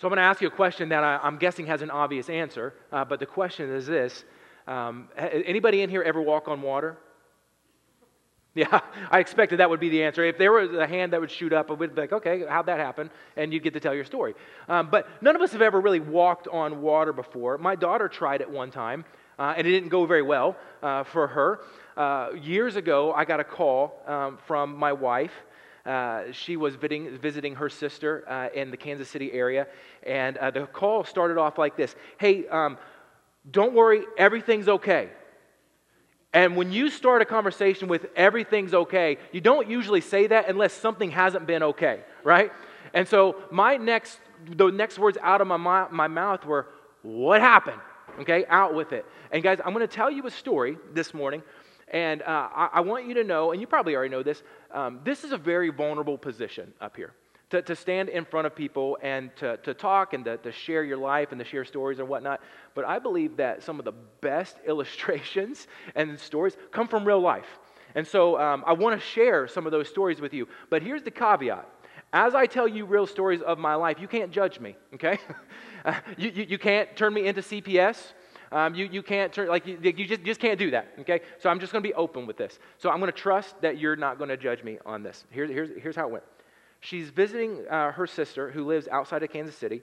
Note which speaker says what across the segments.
Speaker 1: So I'm going to ask you a question that I, am guessing has an obvious answer, uh, but the question is this um, Anybody in here ever walk on water? Yeah, I expected that would be the answer. If there was a hand that would shoot up, I would be like, okay, how'd that happen? And you'd get to tell your story. Um, but none of us have ever really walked on water before. My daughter tried it one time, uh, and it didn't go very well uh, for her. Uh, years ago, I got a call um, from my wife. Uh, she was visiting, visiting her sister uh, in the Kansas City area, and uh, the call started off like this Hey, um, don't worry, everything's okay. And when you start a conversation with everything's okay, you don't usually say that unless something hasn't been okay, right? And so my next, the next words out of my, my mouth were, What happened? Okay, out with it. And guys, I'm going to tell you a story this morning. And uh, I, I, want you to know, and you probably already know this, um, this is a very vulnerable position up here to, to stand in front of people and to, to talk and to, to share your life and to share stories and whatnot. But I believe that some of the best illustrations and stories come from real life. And so um, I want to share some of those stories with you. But here's the caveat. As I tell you real stories of my life, you can't judge me, okay? you, you, you, can't turn me into CPS. Um, you, you can't turn, like, you, you just, just can't do that, okay? So I'm just going to be open with this. So I'm going to trust that you're not going to judge me on this. Here, here's, here's how it went. She's visiting uh, her sister who lives outside of Kansas City.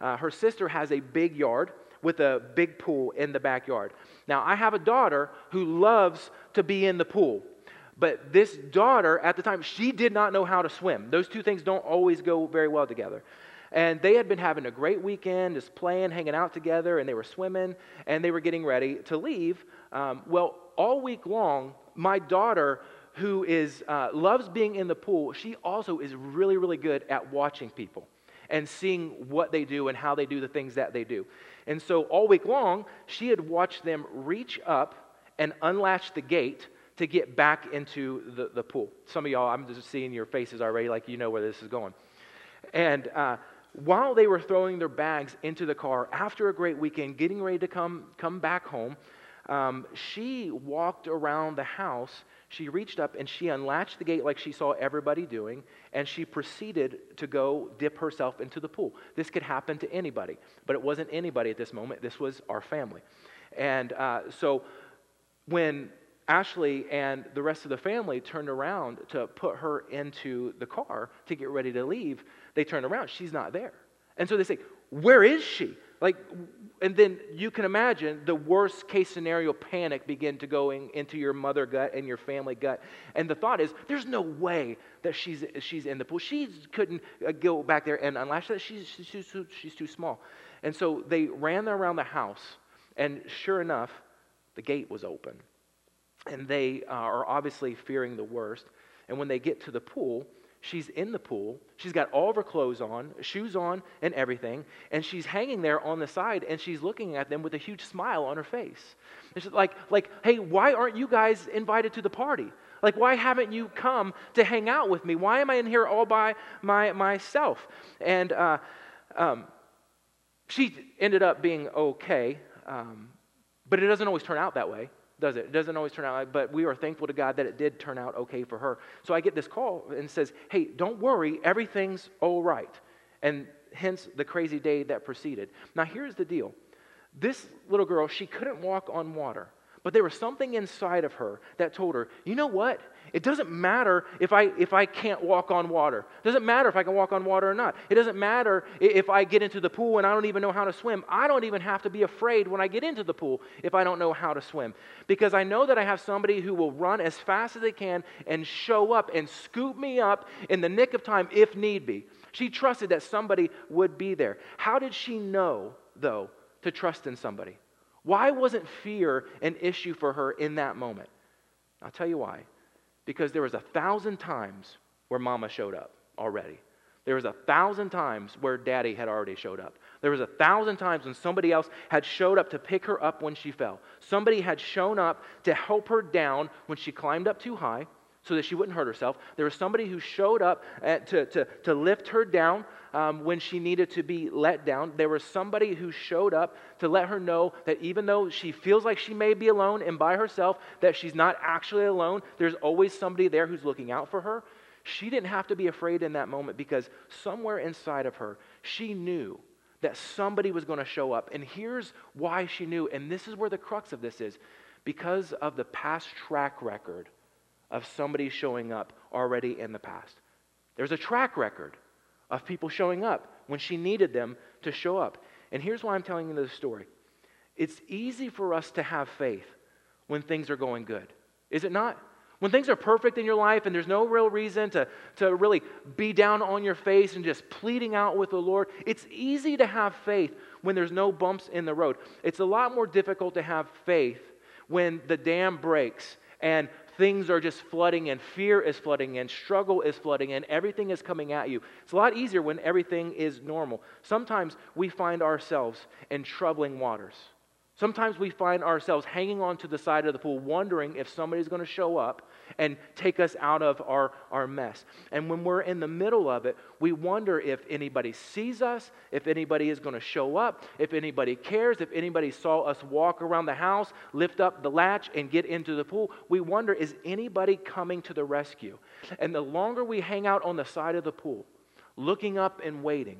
Speaker 1: Uh, her sister has a big yard with a big pool in the backyard. Now, I have a daughter who loves to be in the pool. But this daughter, at the time, she did not know how to swim. Those two things don't always go very well together. And they had been having a great weekend, just playing, hanging out together, and they were swimming, and they were getting ready to leave. Um, well, all week long, my daughter who is, uh, loves being in the pool, she also is really, really good at watching people and seeing what they do and how they do the things that they do. And so all week long, she had watched them reach up and unlatch the gate to get back into the, the pool. Some of y'all, I'm just seeing your faces already, like you know where this is going. And uh, while they were throwing their bags into the car after a great weekend, getting ready to come, come back home, um, she walked around the house she reached up and she unlatched the gate like she saw everybody doing, and she proceeded to go dip herself into the pool. This could happen to anybody, but it wasn't anybody at this moment. This was our family. And uh, so when Ashley and the rest of the family turned around to put her into the car to get ready to leave, they turned around. She's not there. And so they say, Where is she? Like, and then you can imagine the worst case scenario panic begin to going into your mother gut and your family gut. And the thought is, there's no way that she's, she's in the pool. She couldn't uh, go back there and unlash that. She's, she's, she's, she's too small. And so they ran around the house, and sure enough, the gate was open. And they uh, are obviously fearing the worst. And when they get to the pool, She's in the pool. She's got all of her clothes on, shoes on, and everything. And she's hanging there on the side and she's looking at them with a huge smile on her face. It's like, like, hey, why aren't you guys invited to the party? Like, why haven't you come to hang out with me? Why am I in here all by my, myself? And uh, um, she ended up being okay, um, but it doesn't always turn out that way does it? It doesn't always turn out like, but we are thankful to God that it did turn out okay for her. So I get this call and says, hey, don't worry, everything's all right. And hence the crazy day that preceded. Now here's the deal. This little girl, she couldn't walk on water. But there was something inside of her that told her, you know what? It doesn't matter if I, if I can't walk on water. It doesn't matter if I can walk on water or not. It doesn't matter if I get into the pool and I don't even know how to swim. I don't even have to be afraid when I get into the pool if I don't know how to swim. Because I know that I have somebody who will run as fast as they can and show up and scoop me up in the nick of time if need be. She trusted that somebody would be there. How did she know, though, to trust in somebody? Why wasn't fear an issue for her in that moment? I'll tell you why. Because there was a thousand times where mama showed up already. There was a thousand times where daddy had already showed up. There was a thousand times when somebody else had showed up to pick her up when she fell. Somebody had shown up to help her down when she climbed up too high so that she wouldn't hurt herself. There was somebody who showed up to, to, to lift her down um, when she needed to be let down. There was somebody who showed up to let her know that even though she feels like she may be alone and by herself, that she's not actually alone. There's always somebody there who's looking out for her. She didn't have to be afraid in that moment because somewhere inside of her, she knew that somebody was going to show up. And here's why she knew, and this is where the crux of this is because of the past track record of somebody showing up already in the past. There's a track record of people showing up when she needed them to show up. And here's why I'm telling you this story it's easy for us to have faith when things are going good, is it not? When things are perfect in your life and there's no real reason to, to really be down on your face and just pleading out with the Lord, it's easy to have faith when there's no bumps in the road. It's a lot more difficult to have faith when the dam breaks and things are just flooding and fear is flooding and struggle is flooding and everything is coming at you. It's a lot easier when everything is normal. Sometimes we find ourselves in troubling waters. Sometimes we find ourselves hanging on to the side of the pool, wondering if somebody's going to show up and take us out of our, our mess. And when we're in the middle of it, we wonder if anybody sees us, if anybody is going to show up, if anybody cares, if anybody saw us walk around the house, lift up the latch, and get into the pool. We wonder, is anybody coming to the rescue? And the longer we hang out on the side of the pool, looking up and waiting,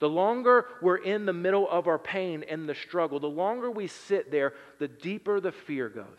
Speaker 1: the longer we're in the middle of our pain and the struggle, the longer we sit there, the deeper the fear goes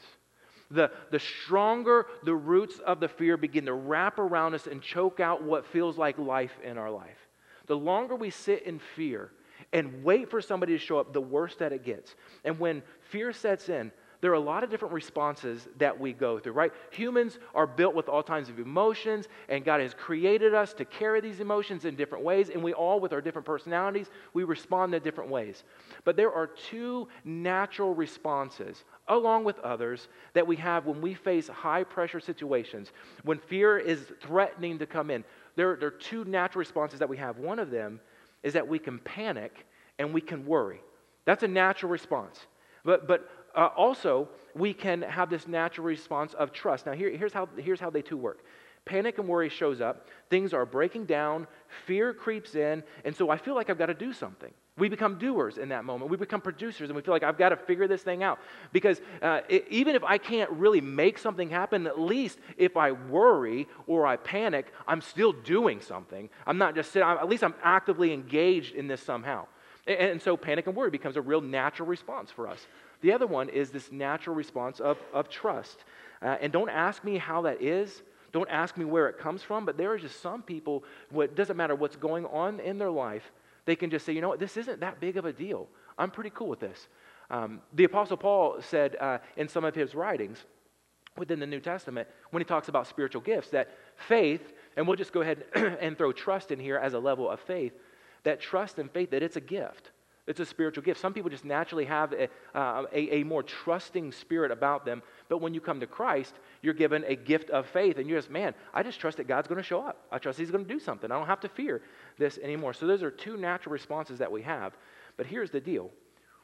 Speaker 1: the, the stronger the roots of the fear begin to wrap around us and choke out what feels like life in our life. The longer we sit in fear and wait for somebody to show up, the worse that it gets. And when fear sets in, there are a lot of different responses that we go through, right? Humans are built with all kinds of emotions, and God has created us to carry these emotions in different ways, and we all, with our different personalities, we respond in different ways. But there are two natural responses, along with others, that we have when we face high pressure situations, when fear is threatening to come in. There, there are two natural responses that we have. One of them is that we can panic and we can worry. That's a natural response. But, but uh, also, we can have this natural response of trust. Now, here, here's, how, here's how they two work. Panic and worry shows up. Things are breaking down. Fear creeps in. And so I feel like I've got to do something. We become doers in that moment. We become producers, and we feel like I've got to figure this thing out. Because uh, it, even if I can't really make something happen, at least if I worry or I panic, I'm still doing something. I'm not just sitting, at least I'm actively engaged in this somehow. And, and so panic and worry becomes a real natural response for us. The other one is this natural response of, of trust. Uh, and don't ask me how that is. Don't ask me where it comes from, but there are just some people, it doesn't matter what's going on in their life, they can just say, you know what, this isn't that big of a deal. I'm pretty cool with this. Um, the Apostle Paul said uh, in some of his writings within the New Testament, when he talks about spiritual gifts, that faith, and we'll just go ahead and throw trust in here as a level of faith, that trust and faith, that it's a gift. It's a spiritual gift. Some people just naturally have a, uh, a, a, more trusting spirit about them. But when you come to Christ, you're given a gift of faith. And you're just, man, I just trust that God's going to show up. I trust He's going to do something. I don't have to fear this anymore. So those are two natural responses that we have. But here's the deal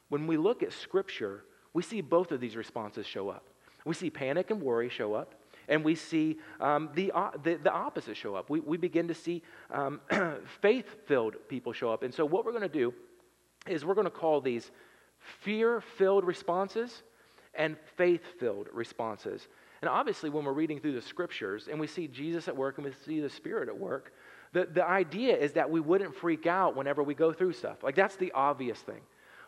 Speaker 1: when we look at Scripture, we see both of these responses show up. We see panic and worry show up and we see um, the, uh, the, the, opposite show up. We, we begin to see um, faith filled people show up. And so, what we're going to do is we're going to call these fear filled responses and faith filled responses. And obviously, when we're reading through the scriptures and we see Jesus at work and we see the Spirit at work, the, the idea is that we wouldn't freak out whenever we go through stuff. Like, that's the obvious thing.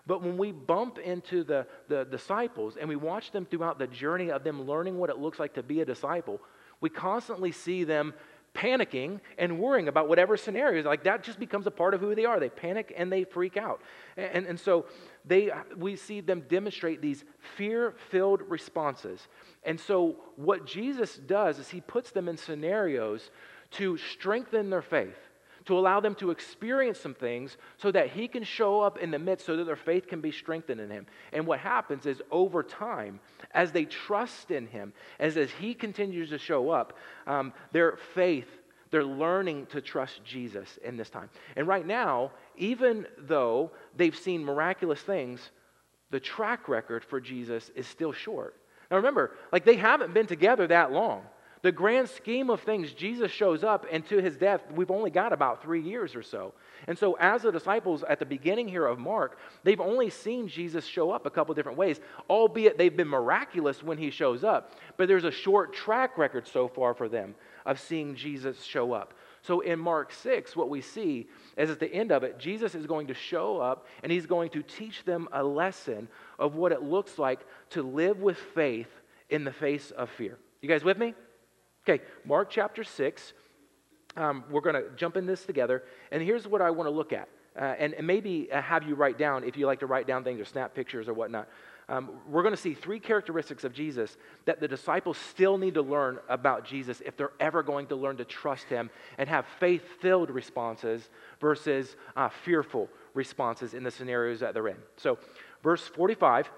Speaker 1: But when we bump into the, the disciples and we watch them throughout the journey of them learning what it looks like to be a disciple, we constantly see them panicking and worrying about whatever scenarios. Like that just becomes a part of who they are. They panic and they freak out. And, and so they, we see them demonstrate these fear filled responses. And so what Jesus does is he puts them in scenarios to strengthen their faith to allow them to experience some things so that he can show up in the midst so that their faith can be strengthened in him. And what happens is over time, as they trust in him, as, as he continues to show up, um, their faith, they're learning to trust Jesus in this time. And right now, even though they've seen miraculous things, the track record for Jesus is still short. Now remember, like they haven't been together that long the grand scheme of things, Jesus shows up, and to his death, we've only got about three years or so. And so, as the disciples at the beginning here of Mark, they've only seen Jesus show up a couple different ways, albeit they've been miraculous when he shows up. But there's a short track record so far for them of seeing Jesus show up. So in Mark 6, what we see is at the end of it, Jesus is going to show up and he's going to teach them a lesson of what it looks like to live with faith in the face of fear. You guys with me? Okay, Mark chapter 6. Um, we're going to jump in this together. And here's what I want to look at. Uh, and, and, maybe uh, have you write down if you like to write down things or snap pictures or whatnot. Um, we're going to see three characteristics of Jesus that the disciples still need to learn about Jesus if they're ever going to learn to trust him and have faith filled responses versus uh, fearful responses in the scenarios that they're in. So, verse 45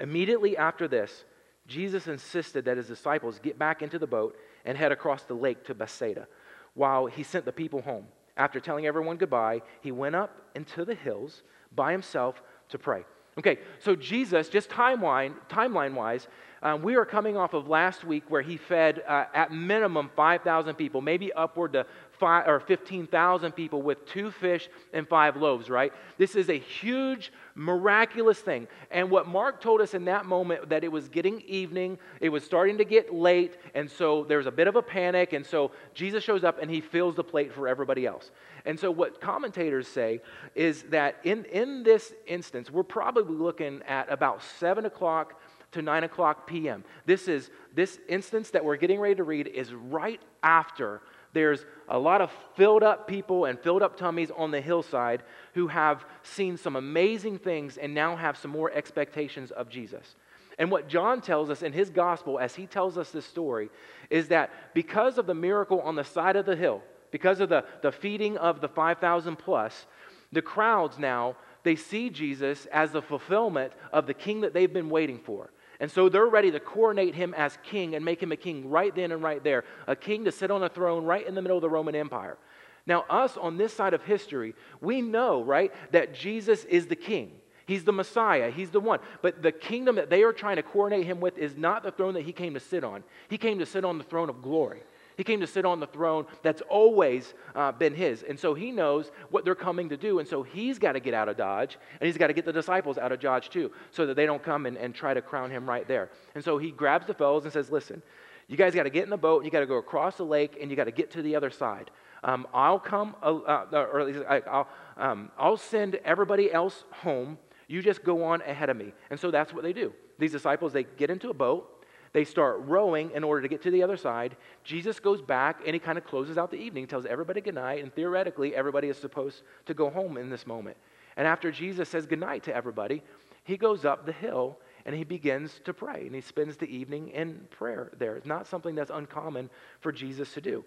Speaker 1: immediately after this, Jesus insisted that his disciples get back into the boat and head across the lake to Bethsaida while he sent the people home. After telling everyone goodbye, he went up into the hills by himself to pray. Okay, so Jesus, just timeline, timeline wise, um, we are coming off of last week where he fed uh, at minimum 5,000 people, maybe upward to five or 15,000 people with two fish and five loaves, right? This is a huge, miraculous thing. And what Mark told us in that moment that it was getting evening, it was starting to get late, and so there's a bit of a panic, and so Jesus shows up and he fills the plate for everybody else. And so what commentators say is that in, in this instance, we're probably looking at about 7 o'clock to 9 o'clock p.m. This is this instance that we're getting ready to read is right after there's a lot of filled up people and filled up tummies on the hillside who have seen some amazing things and now have some more expectations of Jesus. And what John tells us in his gospel, as he tells us this story, is that because of the miracle on the side of the hill, because of the, the feeding of the 5,000 plus, the crowds now, they see Jesus as the fulfillment of the king that they've been waiting for. And so they're ready to coronate him as king and make him a king right then and right there, a king to sit on a throne right in the middle of the Roman Empire. Now, us on this side of history, we know, right, that Jesus is the king. He's the Messiah. He's the one. But the kingdom that they are trying to coronate him with is not the throne that he came to sit on. He came to sit on the throne of glory. He came to sit on the throne that's always uh, been his. And so he knows what they're coming to do. And so he's got to get out of Dodge, and he's got to get the disciples out of Dodge too, so that they don't come and, and try to crown him right there. And so he grabs the fellows and says, Listen, you guys got to get in the boat, and you got to go across the lake, and you got to get to the other side. Um, I'll come, uh, uh, or I'll, um, I'll send everybody else home. You just go on ahead of me. And so that's what they do. These disciples, they get into a boat, they start rowing in order to get to the other side. Jesus goes back and he kind of closes out the evening, tells everybody goodnight, and theoretically, everybody is supposed to go home in this moment. And after Jesus says goodnight to everybody, he goes up the hill and he begins to pray. And he spends the evening in prayer there. It's not something that's uncommon for Jesus to do.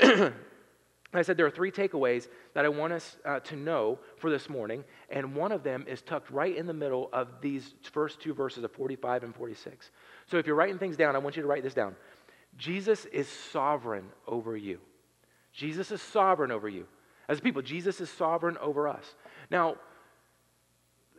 Speaker 1: I said there are three takeaways that I want us uh, to know for this morning, and one of them is tucked right in the middle of these first two verses of 45 and 46. So if you're writing things down, I want you to write this down. Jesus is sovereign over you. Jesus is sovereign over you. As people, Jesus is sovereign over us. Now,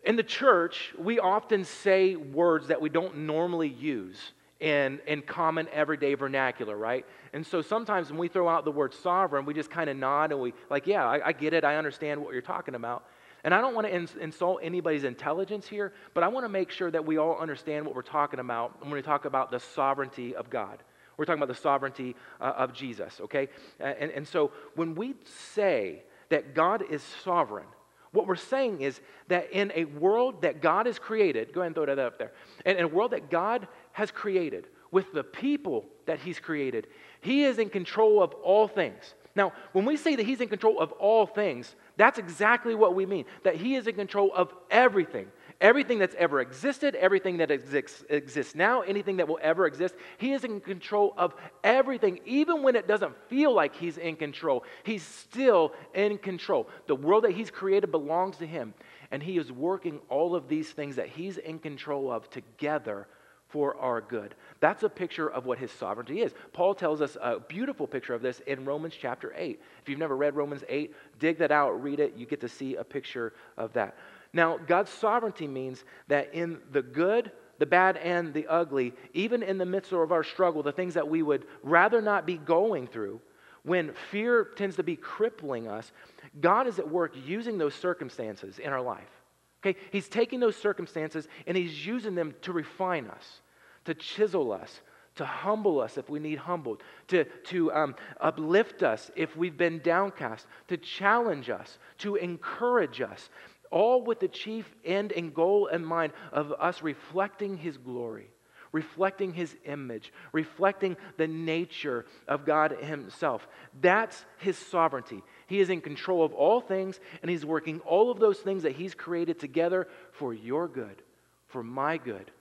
Speaker 1: in the church, we often say words that we don't normally use in, in common everyday vernacular, right? And so sometimes when we throw out the word sovereign, we just kind of nod and we, like, yeah, I, I, get it. I understand what you're talking about. And I don't want to ins- insult anybody's intelligence here, but I want to make sure that we all understand what we're talking about when we talk about the sovereignty of God. We're talking about the sovereignty uh, of Jesus, okay? And, and so when we say that God is sovereign, what we're saying is that in a world that God has created, go ahead and throw that up there, in a world that God has created, with the people that He's created, He is in control of all things. Now, when we say that He's in control of all things, that's exactly what we mean that He is in control of everything. Everything that's ever existed, everything that exists, exists now, anything that will ever exist, He is in control of everything. Even when it doesn't feel like He's in control, He's still in control. The world that He's created belongs to Him, and He is working all of these things that He's in control of together for our good. That's a picture of what his sovereignty is. Paul tells us a beautiful picture of this in Romans chapter 8. If you've never read Romans 8, dig that out, read it. You get to see a picture of that. Now, God's sovereignty means that in the good, the bad, and the ugly, even in the midst of our struggle, the things that we would rather not be going through, when fear tends to be crippling us, God is at work using those circumstances in our life. Okay? He's taking those circumstances and he's using them to refine us, to chisel us, to humble us if we need humbled, to, to um, uplift us if we've been downcast, to challenge us, to encourage us, all with the chief end and goal in mind of us reflecting His glory, reflecting His image, reflecting the nature of God Himself. That's His sovereignty. He is in control of all things, and He's working all of those things that He's created together for your good, for my good,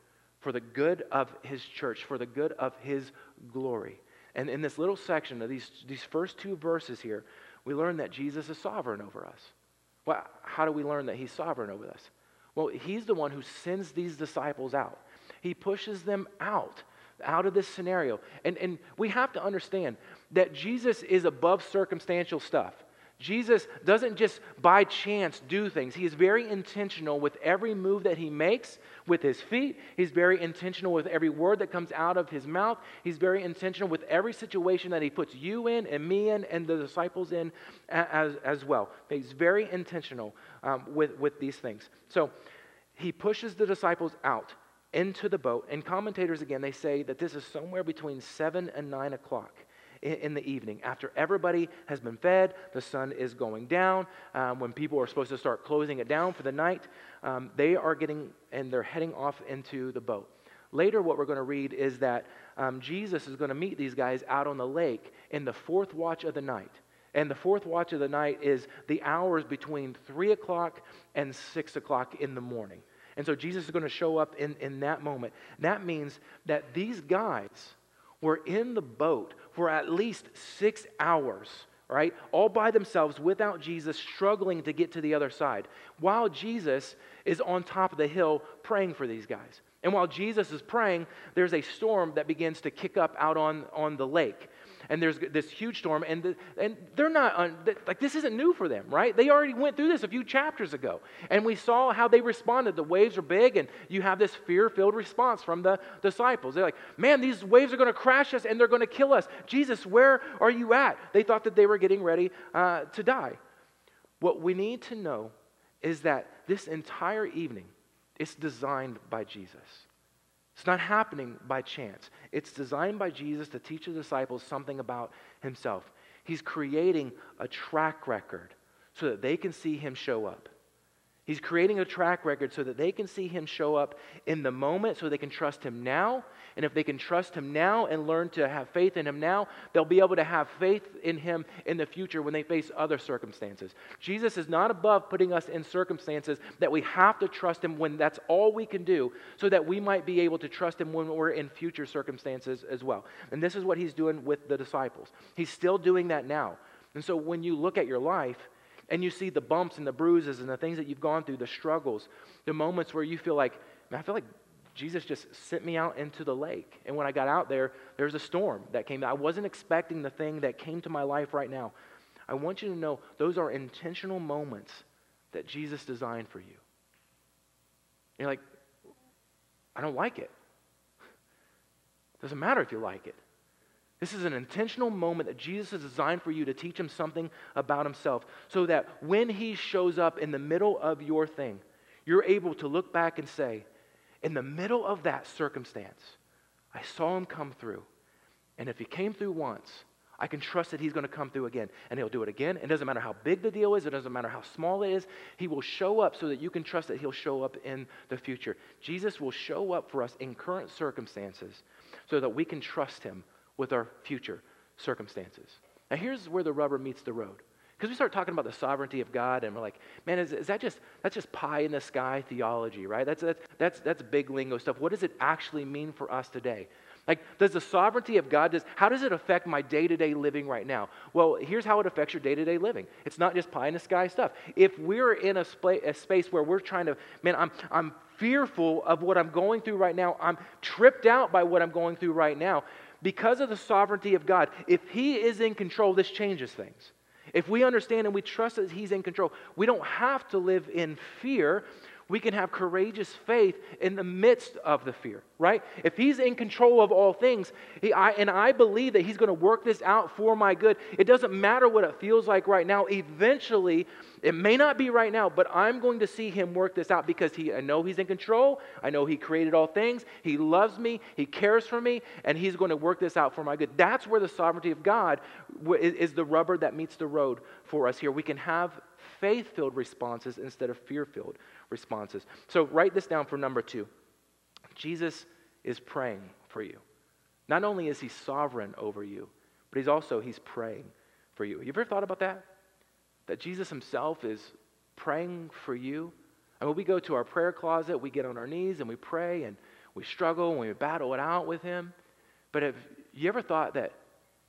Speaker 1: for the good of His church, for the good of His glory. And in this little section of these, these first two verses here, we learn that Jesus is sovereign over us. Well, how do we learn that he's sovereign over us? Well, he's the one who sends these disciples out. He pushes them out, out of this scenario. And, and we have to understand that Jesus is above circumstantial stuff. Jesus doesn't just by chance do things. He is very intentional with every move that he makes with his feet. He's very intentional with every word that comes out of his mouth. He's very intentional with every situation that he puts you in and me in and the disciples in as, as well. He's very intentional um, with, with these things. So he pushes the disciples out into the boat. And commentators, again, they say that this is somewhere between 7 and 9 o'clock in the evening. After everybody has been fed, the sun is going down. Um, when people are supposed to start closing it down for the night, um, they are getting and they're heading off into the boat. Later, what we're going to read is that um, Jesus is going to meet these guys out on the lake in the fourth watch of the night. And the fourth watch of the night is the hours between 3 o'clock and 6 o'clock in the morning. And so Jesus is going to show up in, in that moment. That means that these guys were in the boat for at least six hours, right? All by themselves without Jesus, struggling to get to the other side, while Jesus is on top of the hill praying for these guys. And while Jesus is praying, there's a storm that begins to kick up out on, on the lake and there's this huge storm, and, the, and they're not, like, this isn't new for them, right? They already went through this a few chapters ago. And we saw how they responded. The waves are big, and you have this fear filled response from the disciples. They're like, man, these waves are going to crash us and they're going to kill us. Jesus, where are you at? They thought that they were getting ready uh, to die. What we need to know is that this entire evening is designed by Jesus. It's not happening by chance. It's designed by Jesus to teach the disciples something about himself. He's creating a track record so that they can see him show up. He's creating a track record so that they can see him show up in the moment so they can trust him now. And if they can trust him now and learn to have faith in him now, they'll be able to have faith in him in the future when they face other circumstances. Jesus is not above putting us in circumstances that we have to trust him when that's all we can do so that we might be able to trust him when we're in future circumstances as well. And this is what he's doing with the disciples. He's still doing that now. And so when you look at your life, and you see the bumps and the bruises and the things that you've gone through, the struggles, the moments where you feel like, man, I feel like Jesus just sent me out into the lake. And when I got out there, there's a storm that came. I wasn't expecting the thing that came to my life right now. I want you to know those are intentional moments that Jesus designed for you. You're like, I don't like it. Doesn't matter if you like it. This is an intentional moment that Jesus has designed for you to teach him something about himself so that when he shows up in the middle of your thing, you're able to look back and say, in the middle of that circumstance, I saw him come through. And if he came through once, I can trust that he's going to come through again. And he'll do it again. It doesn't matter how big the deal is, it doesn't matter how small it is. He will show up so that you can trust that he'll show up in the future. Jesus will show up for us in current circumstances so that we can trust him with our future circumstances. Now, here's where the rubber meets the road. Because we start talking about the sovereignty of God, and we're like, man, is, is that just that's just pie in the sky theology, right? That's, that's, that's, that's big lingo stuff. What does it actually mean for us today? Like, does the sovereignty of God, does, how does it affect my day to day living right now? Well, here's how it affects your day to day living it's not just pie in the sky stuff. If we're in a, sp- a space where we're trying to, man, I'm, I'm fearful of what I'm going through right now, I'm tripped out by what I'm going through right now, because of the sovereignty of God, if He is in control, this changes things. If we understand and we trust that He's in control, we don't have to live in fear. We can have courageous faith in the midst of the fear, right? If He's in control of all things, he, I, and I believe that He's going to work this out for my good, it doesn't matter what it feels like right now. Eventually, it may not be right now, but I'm going to see Him work this out because he, I know He's in control. I know He created all things. He loves me. He cares for me, and He's going to work this out for my good. That's where the sovereignty of God is, is the rubber that meets the road for us here. We can have faith filled responses instead of fear filled responses. So write this down for number two Jesus is praying for you. Not only is he sovereign over you, but he's also he's praying for you. You ever thought about that? That Jesus himself is praying for you? I mean, we go to our prayer closet, we get on our knees and we pray and we struggle and we battle it out with him. But have you ever thought that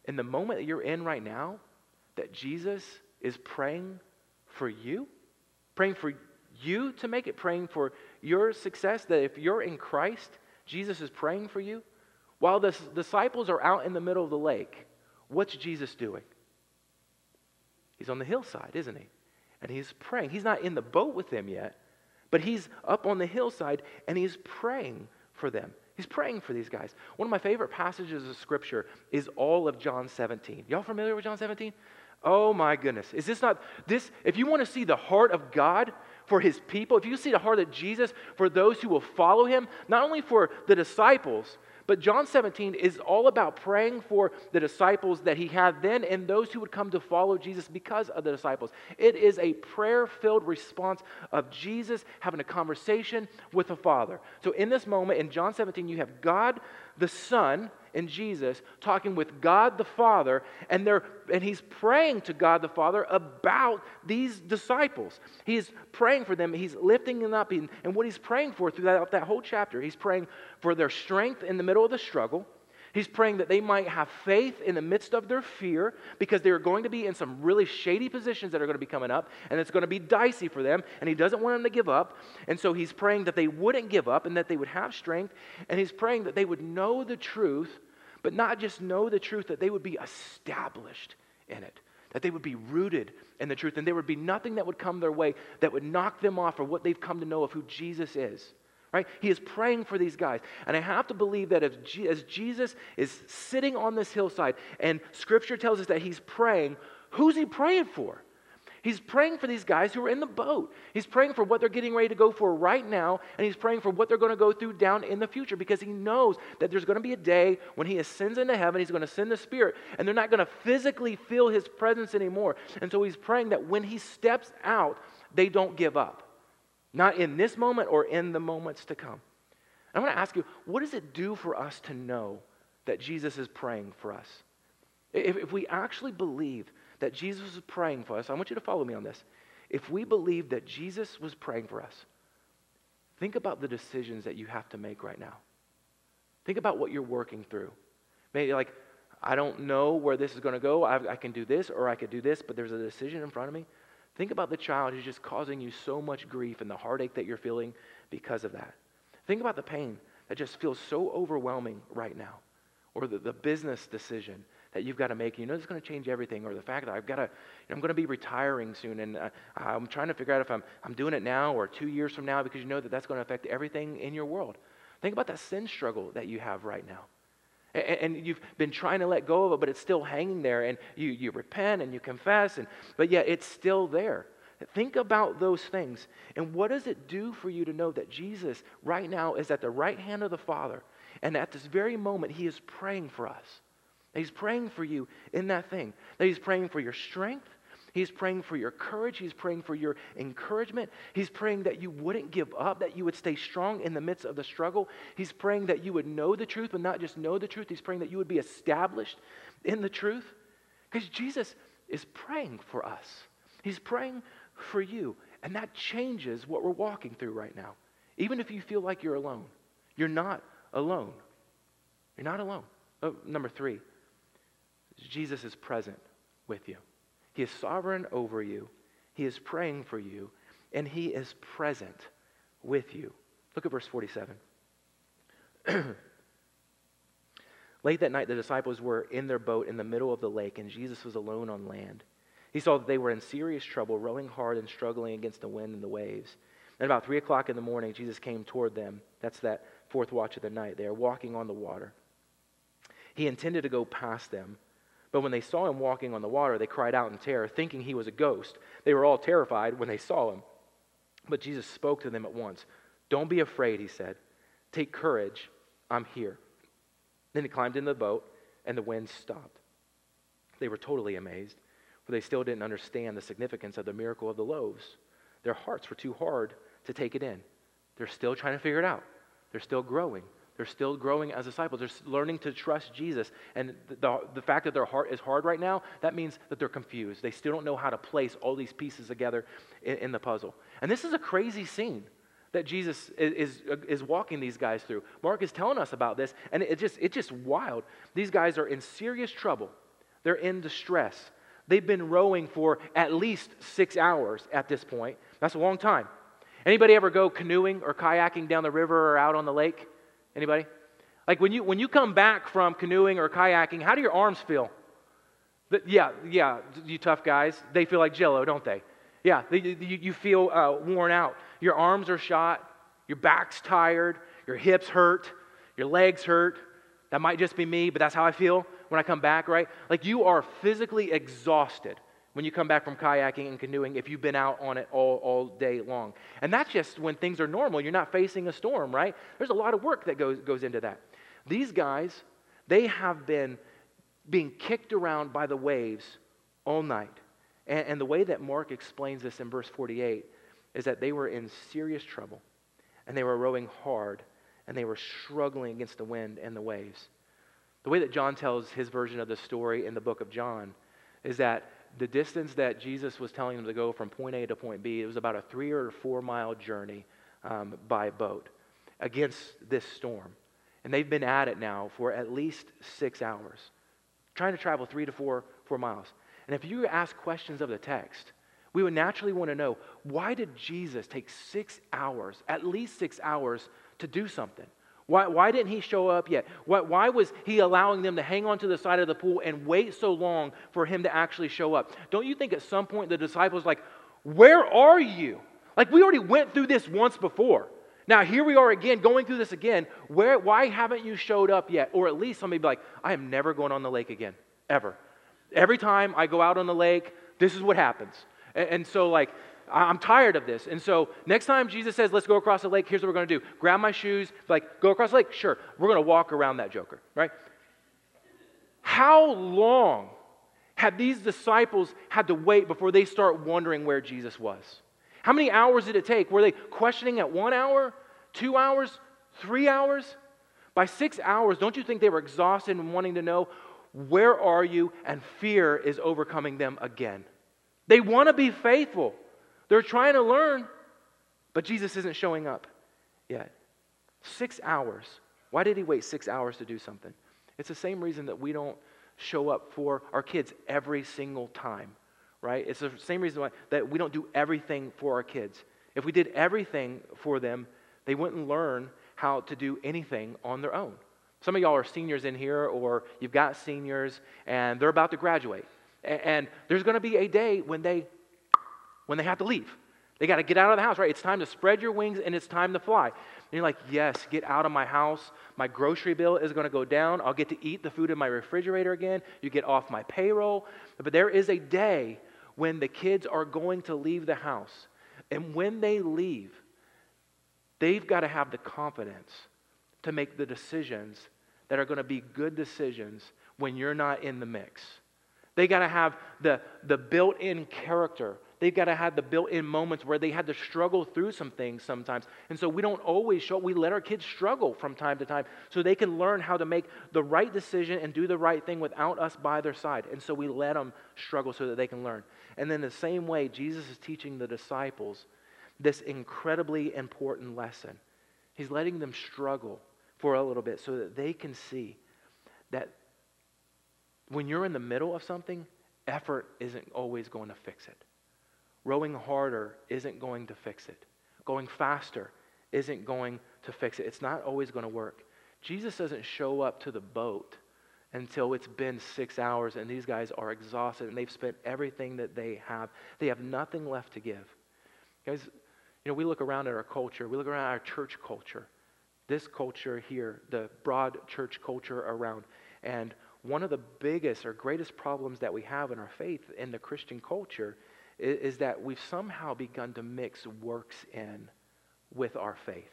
Speaker 1: in the moment that you're in right now, that Jesus is praying for you, praying for you to make it, praying for your success, that if you're in Christ, Jesus is praying for you. While the disciples are out in the middle of the lake, what's Jesus doing? He's on the hillside, isn't he? And he's praying. He's not in the boat with them yet, but he's up on the hillside and he's praying for them. He's praying for these guys. One of my favorite passages of scripture is all of John 17. Y'all familiar with John 17? Oh my goodness. Is this not this? If you want to see the heart of God for his people, if you see the heart of Jesus for those who will follow him, not only for the disciples, but John 17 is all about praying for the disciples that he had then and those who would come to follow Jesus because of the disciples. It is a prayer filled response of Jesus having a conversation with the Father. So, in this moment, in John 17, you have God the Son and Jesus talking with God the Father, and, they're, and he's praying to God the Father about these disciples. He's praying for them, he's lifting them up, and, and what he's praying for throughout that whole chapter, he's praying for their strength in the middle of the struggle. He's praying that they might have faith in the midst of their fear because they're going to be in some really shady positions that are going to be coming up and it's going to be dicey for them and he doesn't want them to give up. And so he's praying that they wouldn't give up and that they would have strength and he's praying that they would know the truth, but not just know the truth, that they would be established in it. That they would be rooted in the truth and there would be nothing that would come their way that would knock them off of what they've come to know of who Jesus is right? He is praying for these guys. And I have to believe that if, as Jesus is sitting on this hillside and scripture tells us that he's praying, who's he praying for? He's praying for these guys who are in the boat. He's praying for what they're getting ready to go for right now, and he's praying for what they're going to go through down in the future because he knows that there's going to be a day when he ascends into heaven, he's going to send the Spirit, and they're not going to physically feel his presence anymore. And so he's praying that when he steps out, they don't give up. Not in this moment or in the moments to come. I want to ask you, what does it do for us to know that Jesus is praying for us? If, if we actually believe that Jesus is praying for us, I want you to follow me on this. If we believe that Jesus was praying for us, think about the decisions that you have to make right now. Think about what you're working through. Maybe like, I don't know where this is going to go. I, I can do this or I could do this, but there's a decision in front of me. Think about the child who's just causing you so much grief and the heartache that you're feeling because of that. Think about the pain that just feels so overwhelming right now, or the, the business decision that you've got to make. You know it's going to change everything, or the fact that I've got to, you know, I'm going to be retiring soon, and uh, I'm trying to figure out if I'm, I'm doing it now or two years from now because you know that that's going to affect everything in your world. Think about that sin struggle that you have right now. And, you've been trying to let go of it, but it's still hanging there. And you, you repent and you confess, and, but yet it's still there. Think about those things. And what does it do for you to know that Jesus right now is at the right hand of the Father? And at this very moment, He is praying for us. He's praying for you in that thing. That He's praying for your strength. He's praying for your courage. He's praying for your encouragement. He's praying that you wouldn't give up, that you would stay strong in the midst of the struggle. He's praying that you would know the truth, but not just know the truth. He's praying that you would be established in the truth. Because Jesus is praying for us, He's praying for you. And that changes what we're walking through right now. Even if you feel like you're alone, you're not alone. You're not alone. Oh, number three, Jesus is present with you. He is sovereign over you. He is praying for you, and He is present with you. Look at verse 47. Late that night, the disciples were in their boat in the middle of the lake, and Jesus was alone on land. He saw that they were in serious trouble, rowing hard and struggling against the wind and the waves. And about 3 o'clock in the morning, Jesus came toward them. That's that fourth watch of the night. They are walking on the water. He intended to go past them, but when they saw him walking on the water, they cried out in terror, thinking he was a ghost. They were all terrified when they saw him. But Jesus spoke to them at once. Don't be afraid, he said. Take courage. I'm here. Then he climbed into the boat, and the wind stopped. They were totally amazed, for they still didn't understand the significance of the miracle of the loaves. Their hearts were too hard to take it in. They're still trying to figure it out, they're still growing. They're still growing as disciples. They're learning to trust Jesus. And the, the fact that their heart is hard right now, that means that they're confused. They still don't know how to place all these pieces together in, in the puzzle. And this is a crazy scene that Jesus is, is, is, walking these guys through. Mark is telling us about this, and it just, it's just wild. These guys are in serious trouble, they're in distress. They've been rowing for at least six hours at this point. That's a long time. Anybody ever go canoeing or kayaking down the river or out on the lake? Anybody? Like when you when you come back from canoeing or kayaking, how do your arms feel? The, yeah, yeah, you tough guys, they feel like jello, don't they? Yeah, you, you feel uh, worn out. Your arms are shot, your back's tired, your hips hurt, your legs hurt. That might just be me, but that's how I feel when I come back, right? Like you are physically exhausted when you come back from kayaking and canoeing if you've been out on it all, all day long. And that's just when things are normal. You're not facing a storm, right? There's a lot of work that goes, goes into that. These guys, they have been being kicked around by the waves all night. And, and the way that Mark explains this in verse 48 is that they were in serious trouble and they were rowing hard and they were struggling against the wind and the waves. The way that John tells his version of the story in the book of John is that the distance that Jesus was telling them to go from point A to point B, it was about a three or four mile journey um, by boat against this storm. And they've been at it now for at least six hours, trying to travel three to four, four miles. And if you ask questions of the text, we would naturally want to know why did Jesus take six hours, at least six hours, to do something? Why, why didn't he show up yet? Why, why was he allowing them to hang on to the side of the pool and wait so long for him to actually show up? Don't you think at some point the disciples like, where are you? Like we already went through this once before. Now here we are again, going through this again. Where, why haven't you showed up yet? Or at least somebody be like, I am never going on the lake again, ever. Every time I go out on the lake, this is what happens. And, and so like I'm tired of this. And so next time Jesus says, let's go across the lake, here's what we're going to do. Grab my shoes, like, go across the lake? Sure. We're going to walk around that joker, right? How long had these disciples had to wait before they start wondering where Jesus was? How many hours did it take? Were they questioning at one hour, two hours, three hours? By six hours, don't you think they were exhausted and wanting to know, where are you? And fear is overcoming them again. They want to be faithful. They're trying to learn, but Jesus isn't showing up yet. Six hours. Why did he wait six hours to do something? It's the same reason that we don't show up for our kids every single time, right? It's the same reason why that we don't do everything for our kids. If we did everything for them, they wouldn't learn how to do anything on their own. Some of y'all are seniors in here, or you've got seniors, and they're about to graduate. And there's going to be a day when they when they have to leave. They got to get out of the house, right? It's time to spread your wings and it's time to fly. And you're like, yes, get out of my house. My grocery bill is going to go down. I'll get to eat the food in my refrigerator again. You get off my payroll. But there is a day when the kids are going to leave the house. And when they leave, they've got to have the confidence to make the decisions that are going to be good decisions when you're not in the mix. They got to have the, the built in character They've got to have the built in moments where they had to struggle through some things sometimes. And so we don't always show, we let our kids struggle from time to time so they can learn how to make the right decision and do the right thing without us by their side. And so we let them struggle so that they can learn. And then the same way, Jesus is teaching the disciples this incredibly important lesson. He's letting them struggle for a little bit so that they can see that when you're in the middle of something, effort isn't always going to fix it. Rowing harder isn't going to fix it. Going faster isn't going to fix it. It's not always going to work. Jesus doesn't show up to the boat until it's been six hours and these guys are exhausted and they've spent everything that they have. They have nothing left to give. Guys, You know, we look around at our culture, we look around at our church culture, this culture here, the broad church culture around. And one of the biggest or greatest problems that we have in our faith in the Christian culture is, is that we've somehow begun to mix works in with our faith.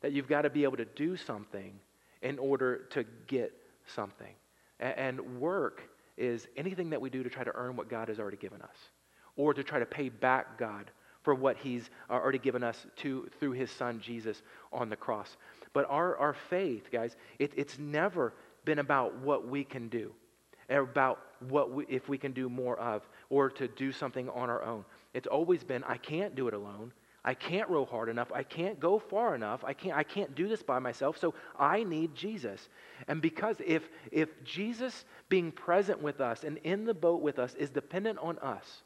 Speaker 1: That you've got to be able to do something in order to get something. And work is anything that we do to try to earn what God has already given us or to try to pay back God for what he's uh, already given us to, through his son Jesus on the cross. But our, our faith, guys, it, it's never been about what we can do, about what we, if we can do more of, or to do something on our own. It's always been, I can't do it alone. I can't row hard enough. I can't go far enough. I can't, I can't do this by myself. So I need Jesus. And because if, if Jesus being present with us and in the boat with us is dependent on us,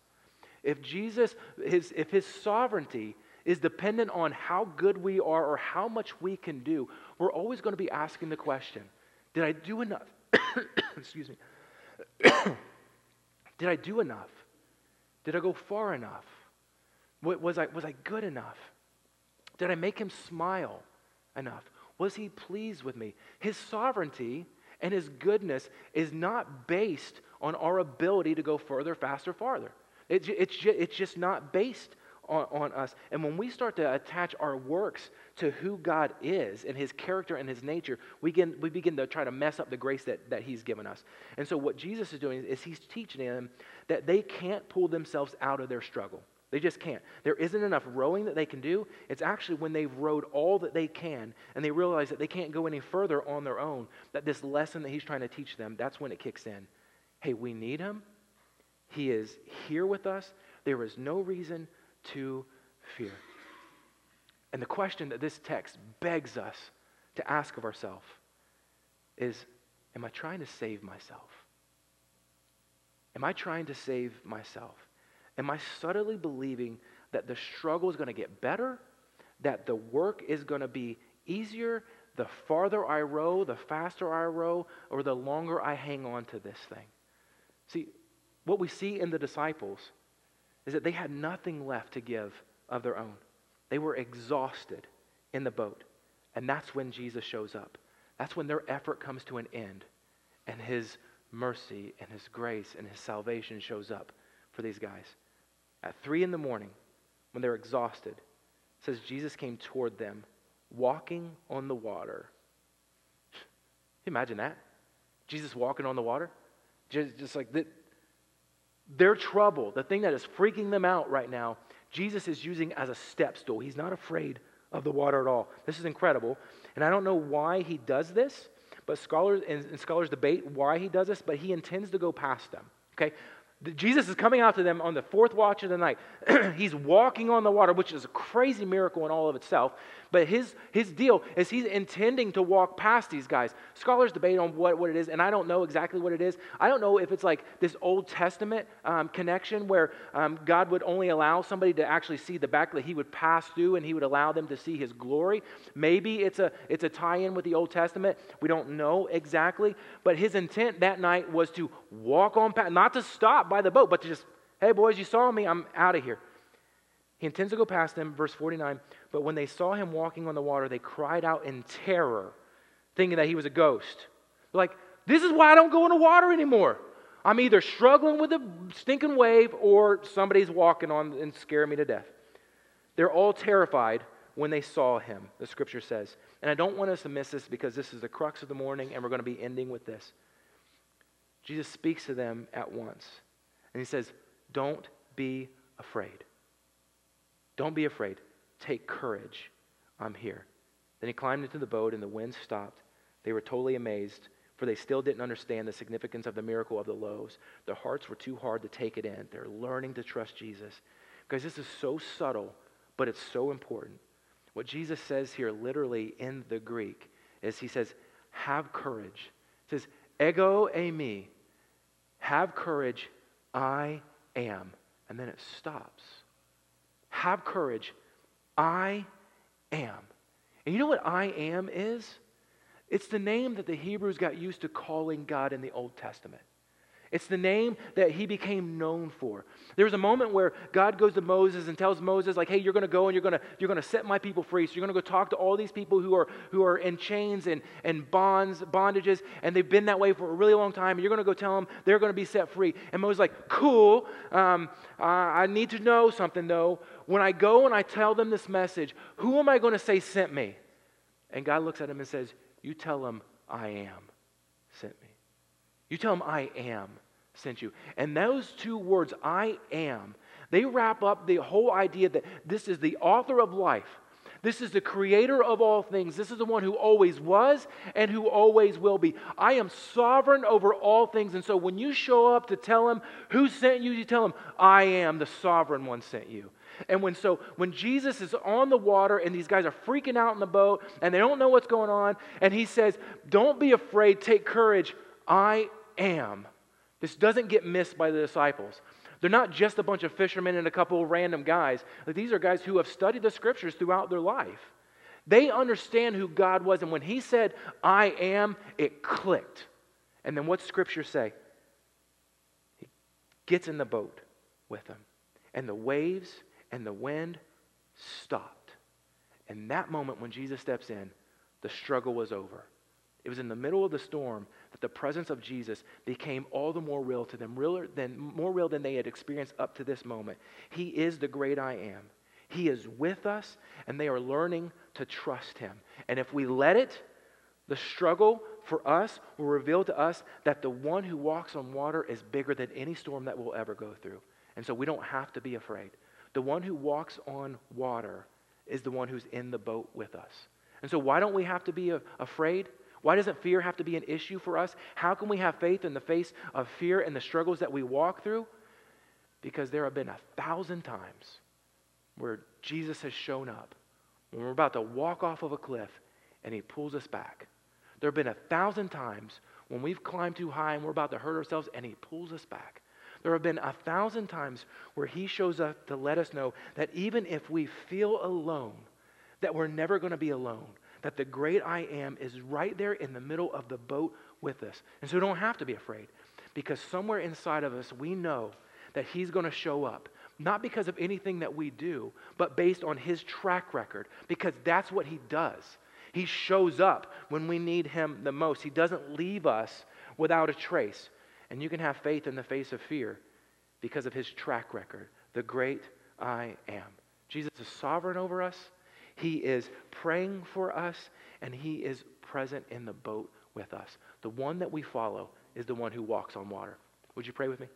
Speaker 1: if Jesus, his, if his sovereignty is dependent on how good we are or how much we can do, we're always going to be asking the question Did I do enough? Excuse me. Did I do enough? Did I go far enough? Was I, was I good enough? Did I make him smile enough? Was he pleased with me? His sovereignty and his goodness is not based on our ability to go further, faster, farther. It, it's, it's just not based on, on, us. And when we start to attach our works to who God is and his character and his nature, we, begin we begin to try to mess up the grace that, that he's given us. And so, what Jesus is doing is he's teaching them that they can't pull themselves out of their struggle. They just can't. There isn't enough rowing that they can do. It's actually when they've rowed all that they can and they realize that they can't go any further on their own, that this lesson that he's trying to teach them, that's when it kicks in. Hey, we need him. He is here with us. There is no reason to fear. And the question that this text begs us to ask of ourselves is Am I trying to save myself? Am I trying to save myself? Am I subtly believing that the struggle is going to get better, that the work is going to be easier the farther I row, the faster I row, or the longer I hang on to this thing? See, what we see in the disciples is that they had nothing left to give of their own. They were exhausted in the boat. And that's when Jesus shows up. That's when their effort comes to an end. And his mercy and his grace and his salvation shows up for these guys at three in the morning, when they're exhausted, says Jesus came toward them, walking on the water. Imagine that? Jesus walking on the water? Just, just like their trouble, the thing that is freaking them out right now, Jesus is using as a step stool. He's not afraid of the water at all. This is incredible. And I don't know why he does this, but scholars and, and scholars debate why he does this, but he intends to go past them. Okay? Jesus is coming out to them on the fourth watch of the night. he's walking on the water, which is a crazy miracle in all of itself. But his, his deal is he's intending to walk past these guys. Scholars debate on what, what it is, and I don't know exactly what it is. I don't know if it's like this Old Testament um, connection where um, God would only allow somebody to actually see the back, that he would pass through and he would allow them to see his glory. Maybe it's a, it's a tie in with the Old Testament. We don't know exactly. But his intent that night was to walk on past, not to stop by the boat, but to just, hey, boys, you saw me, I'm out of here. He intends to go past them, verse 49. But when they saw him walking on the water, they cried out in terror, thinking that he was a ghost. They're like, this is why I don't go in the water anymore. I'm either struggling with a stinking wave or somebody's walking on and scaring me to death. They're all terrified when they saw him, the scripture says. And I don't want us to miss this because this is the crux of the morning and we're going to be ending with this. Jesus speaks to them at once. And he says, Don't be afraid. Don't be afraid. Take courage. I'm here. Then he climbed into the boat, and the wind stopped. They were totally amazed, for they still didn't understand the significance of the miracle of the loaves. Their hearts were too hard to take it in. They're learning to trust Jesus. Guys, this is so subtle, but it's so important. What Jesus says here, literally in the Greek, is he says, Have courage. He says, Ego eimi. Have courage. I am. And then it stops. Have courage. I am. And you know what I am is? It's the name that the Hebrews got used to calling God in the Old Testament. It's the name that he became known for. There was a moment where God goes to Moses and tells Moses, like, hey, you're going to go and you're going to you're going to set my people free. So you're going to go talk to all these people who are who are in chains and, and bonds, bondages, and they've been that way for a really long time. And you're going to go tell them they're going to be set free. And Moses like, cool. Um, uh, I need to know something though. When I go and I tell them this message, who am I going to say sent me? And God looks at him and says, you tell them I am sent me. You tell them, I am sent you. And those two words, I am, they wrap up the whole idea that this is the author of life. This is the creator of all things. This is the one who always was and who always will be. I am sovereign over all things. And so when you show up to tell him who sent you, you tell him, I am the sovereign one sent you. And when so when Jesus is on the water and these guys are freaking out in the boat and they don't know what's going on, and he says, Don't be afraid, take courage. I am. This doesn't get missed by the disciples. They're not just a bunch of fishermen and a couple of random guys. Like these are guys who have studied the scriptures throughout their life. They understand who God was, and when He said, I am, it clicked. And then what's scripture say? He gets in the boat with them, and the waves and the wind stopped. And that moment when Jesus steps in, the struggle was over. It was in the middle of the storm that the presence of Jesus became all the more real to them, realer than, more real than they had experienced up to this moment. He is the great I am. He is with us, and they are learning to trust Him. And if we let it, the struggle for us will reveal to us that the one who walks on water is bigger than any storm that we'll ever go through. And so we don't have to be afraid. The one who walks on water is the one who's in the boat with us. And so, why don't we have to be afraid? Why doesn't fear have to be an issue for us? How can we have faith in the face of fear and the struggles that we walk through? Because there have been a thousand times where Jesus has shown up when we're about to walk off of a cliff and he pulls us back. There have been a thousand times when we've climbed too high and we're about to hurt ourselves and he pulls us back. There have been a thousand times where he shows up to let us know that even if we feel alone, that we're never going to be alone that the great I am is right there in the middle of the boat with us. And so we don't have to be afraid because somewhere inside of us, we know that He's going to show up. Not because of anything that we do, but based on His track record, because that's what He does. He shows up when we need Him the most. He doesn't leave us without a trace. And you can have faith in the face of fear because of His track record, the great I am. Jesus is sovereign over us. He is praying for us, and He is present in the boat with us. The one that we follow is the one who walks on water. Would you pray with me?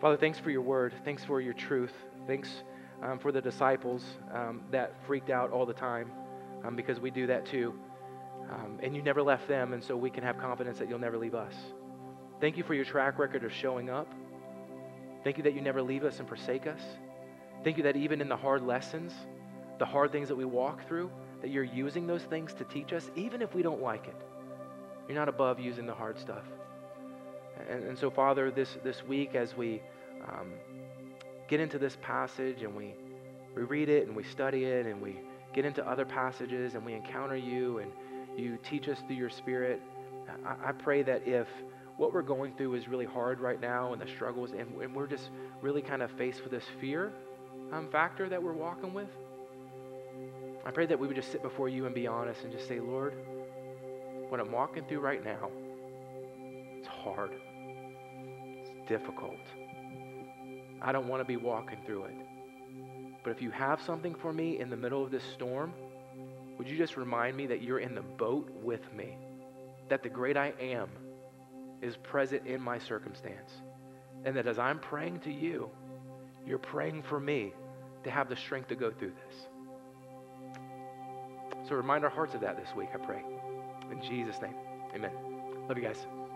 Speaker 1: Father, thanks for your word. Thanks for your truth. Thanks um, for the disciples um, that freaked out all the time um, because we do that too. Um, and you never left them, and so we can have confidence that you'll never leave us. Thank you for your track record of showing up. Thank you that you never leave us and forsake us. Thank you that even in the hard lessons, the hard things that we walk through, that you're using those things to teach us, even if we don't like it. You're not above using the hard stuff. And, and so, Father, this, this week as we um, get into this passage and we, we read it and we study it and we get into other passages and we encounter you and you teach us through your Spirit, I, I pray that if what we're going through is really hard right now and the struggles, and, and we're just really kind of faced with this fear um, factor that we're walking with. I pray that we would just sit before you and be honest and just say, Lord, what I'm walking through right now, it's hard, it's difficult. I don't want to be walking through it. But if you have something for me in the middle of this storm, would you just remind me that you're in the boat with me? That the great I am is present in my circumstance. And that as I'm praying to you, you're praying for me to have the strength to go through this. So remind our hearts of that this week, I pray. In Jesus' name, amen. Love you guys.